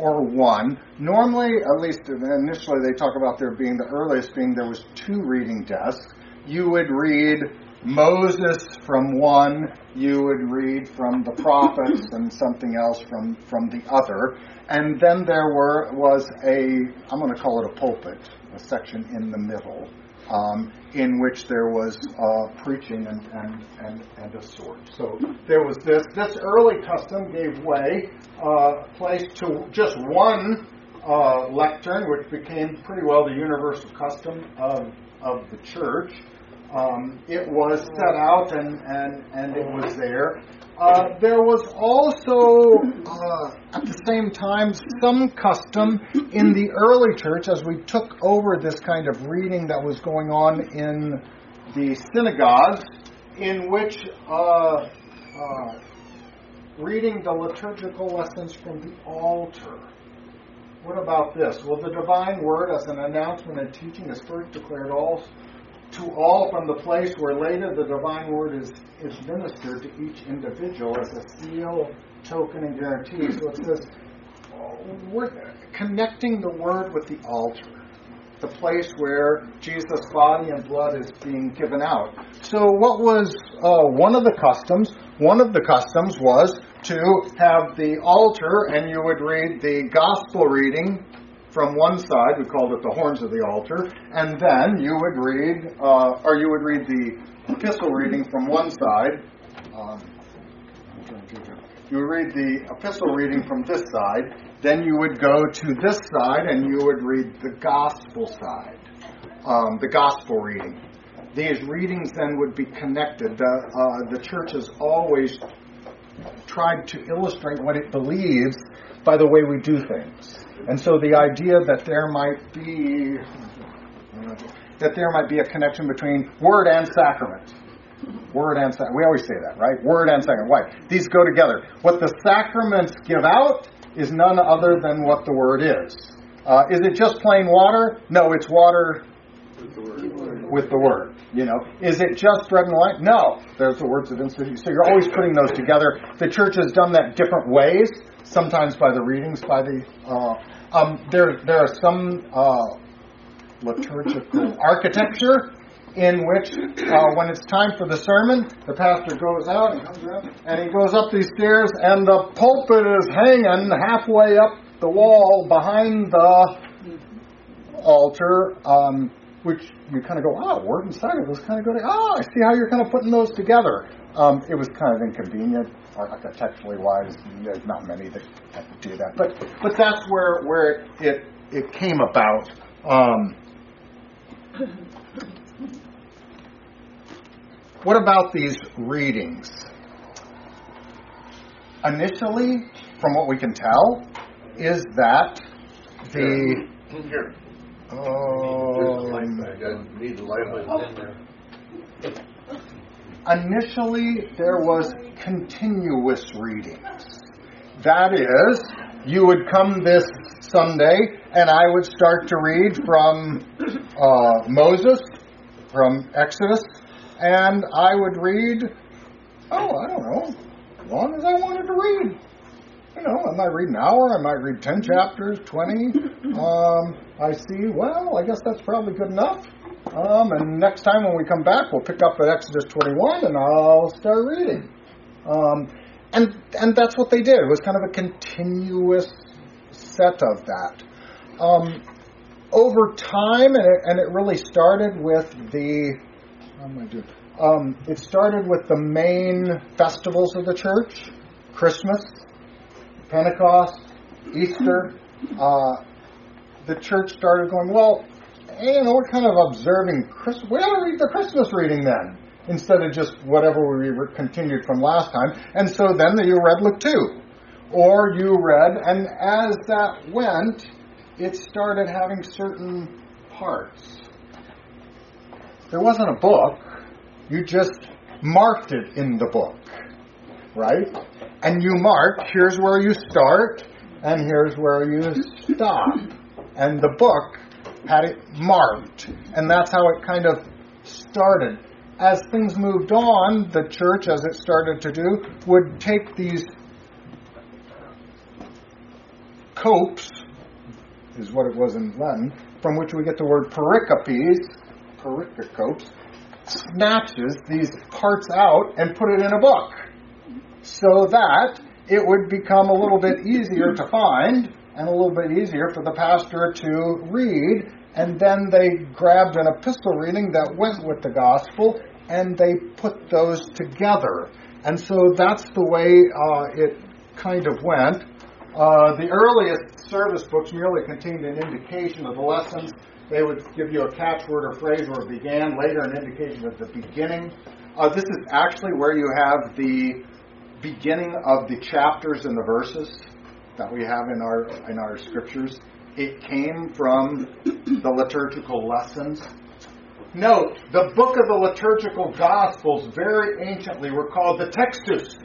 or one. Normally, at least initially, they talk about there being the earliest being there was two reading desks. You would read Moses from one, you would read from the prophets and something else from, from the other. And then there were was a I'm going to call it a pulpit, a section in the middle, um, in which there was uh, preaching and, and, and, and a sort. So there was this. This early custom gave way, uh, place to just one uh, lectern, which became pretty well the universal custom of, of the church. Um, it was set out and, and, and it was there. Uh, there was also, uh, at the same time, some custom in the early church as we took over this kind of reading that was going on in the synagogues, in which uh, uh reading the liturgical lessons from the altar. What about this? Well, the divine word, as an announcement and teaching, is first declared all to all from the place where later the divine word is, is ministered to each individual as a seal, token, and guarantee. So it says, we're connecting the word with the altar, the place where Jesus' body and blood is being given out. So, what was uh, one of the customs? One of the customs was to have the altar, and you would read the gospel reading from one side, we called it the horns of the altar, and then you would read, uh, or you would read the epistle reading from one side. Um, you would read the epistle reading from this side, then you would go to this side and you would read the gospel side, um, the gospel reading. These readings then would be connected. The, uh, the church has always tried to illustrate what it believes by the way we do things. And so the idea that there might be that there might be a connection between word and sacrament. Word and sacrament. We always say that, right? Word and sacrament. Why? These go together. What the sacraments give out is none other than what the word is. Uh, is it just plain water? No, it's water with the word. You know, is it just red and white? No, there's the words of institute. So you're always putting those together. The church has done that different ways. Sometimes by the readings, by the uh, um, there there are some uh, liturgical architecture in which, uh, when it's time for the sermon, the pastor goes out and comes out, and he goes up these stairs, and the pulpit is hanging halfway up the wall behind the altar. Um, which you kind of go, oh, word and of those kind of go, oh, I see how you're kind of putting those together. Um, it was kind of inconvenient, architecturally wise. There's not many that do that, but but that's where where it it came about. Um, what about these readings? Initially, from what we can tell, is that the Here. Um, Need the initially there was continuous readings. That is, you would come this Sunday and I would start to read from uh, Moses, from Exodus, and I would read, oh, I don't know, as long as I wanted to read. You know, I might read an hour, I might read 10 chapters, 20. *laughs* Um, I see, well, I guess that's probably good enough. Um, and next time when we come back, we'll pick up at Exodus 21 and I'll start reading. Um, and, and that's what they did. It was kind of a continuous set of that. Um, over time, and it, and it really started with the, how am I doing? Um, it started with the main festivals of the church Christmas, Pentecost, Easter. Uh, the church started going, well, you know, we're kind of observing Christmas. We ought to read the Christmas reading then, instead of just whatever we continued from last time. And so then you read Luke 2. Or you read, and as that went, it started having certain parts. There wasn't a book, you just marked it in the book, right? And you mark here's where you start, and here's where you stop. And the book had it marked, and that's how it kind of started. As things moved on, the church, as it started to do, would take these copes, is what it was in Latin, from which we get the word pericopes, pericopes, snatches these parts out and put it in a book so that it would become a little bit easier to find and a little bit easier for the pastor to read. And then they grabbed an epistle reading that went with the gospel and they put those together. And so that's the way uh, it kind of went. Uh, the earliest service books merely contained an indication of the lessons. They would give you a catchword or phrase where it began, later an indication of the beginning. Uh, this is actually where you have the beginning of the chapters and the verses that we have in our in our scriptures. It came from the liturgical lessons. Note, the book of the liturgical gospels very anciently were called the Textus.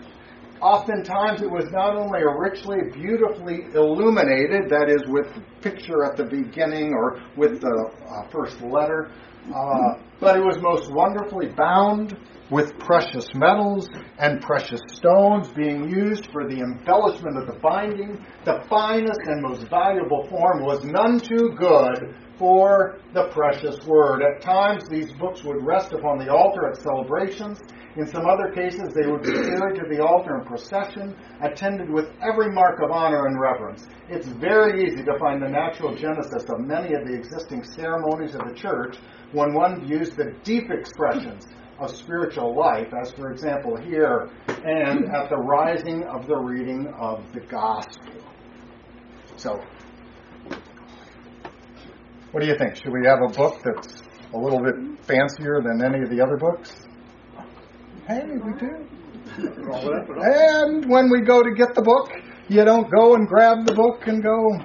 Oftentimes it was not only richly, beautifully illuminated, that is, with picture at the beginning or with the uh, first letter, uh, but it was most wonderfully bound with precious metals and precious stones being used for the embellishment of the binding. The finest and most valuable form was none too good for the precious word. At times, these books would rest upon the altar at celebrations. In some other cases, they would be carried to the altar in procession, attended with every mark of honor and reverence. It's very easy to find the natural genesis of many of the existing ceremonies of the church when one views the deep expressions of spiritual life, as for example here, and at the rising of the reading of the gospel. So, what do you think? Should we have a book that's a little bit fancier than any of the other books? Hey, we do. And when we go to get the book, you don't go and grab the book and go.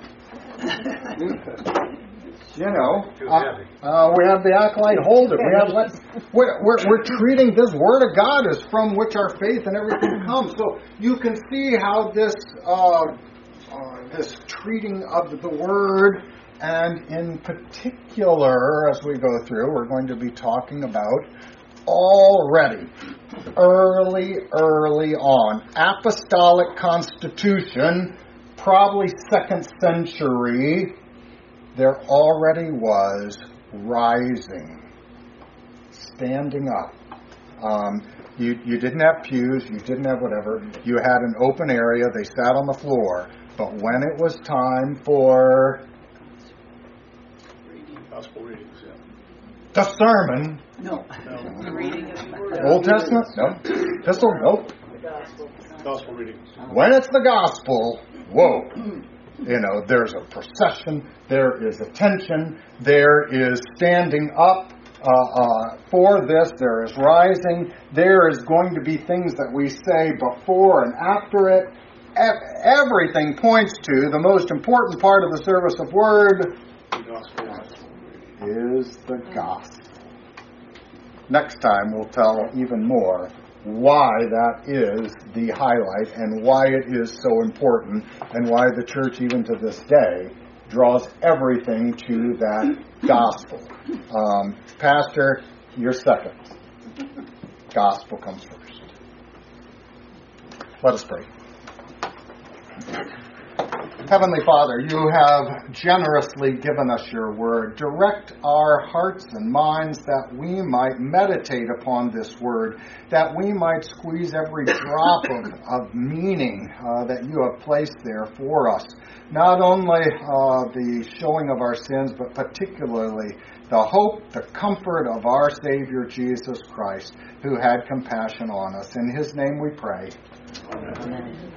You know, uh, uh, we have the acolyte hold it. We have we're, we're, we're treating this word of God as from which our faith and everything *coughs* comes. So you can see how this uh, uh, this treating of the word and in particular, as we go through, we're going to be talking about already, early, early on, apostolic constitution, probably second century, there already was rising, standing up. Um, you, you didn't have pews, you didn't have whatever. You had an open area, they sat on the floor. But when it was time for Gospel readings, yeah. the sermon, No. The reading of the. Old Testament, no. Epistle, nope. Gospel readings. When it's the gospel, whoa. You know, there's a procession, there is attention, there is standing up uh, uh, for this, there is rising, there is going to be things that we say before and after it. Everything points to the most important part of the service of word is the gospel. Next time we'll tell even more why that is the highlight and why it is so important and why the church, even to this day, draws everything to that gospel. Um, Pastor, you're second. Gospel comes first. Let us pray. Heavenly Father, you have generously given us your word. Direct our hearts and minds that we might meditate upon this word, that we might squeeze every *coughs* drop of, of meaning uh, that you have placed there for us. Not only uh, the showing of our sins, but particularly the hope, the comfort of our Savior Jesus Christ, who had compassion on us. In his name we pray. Amen.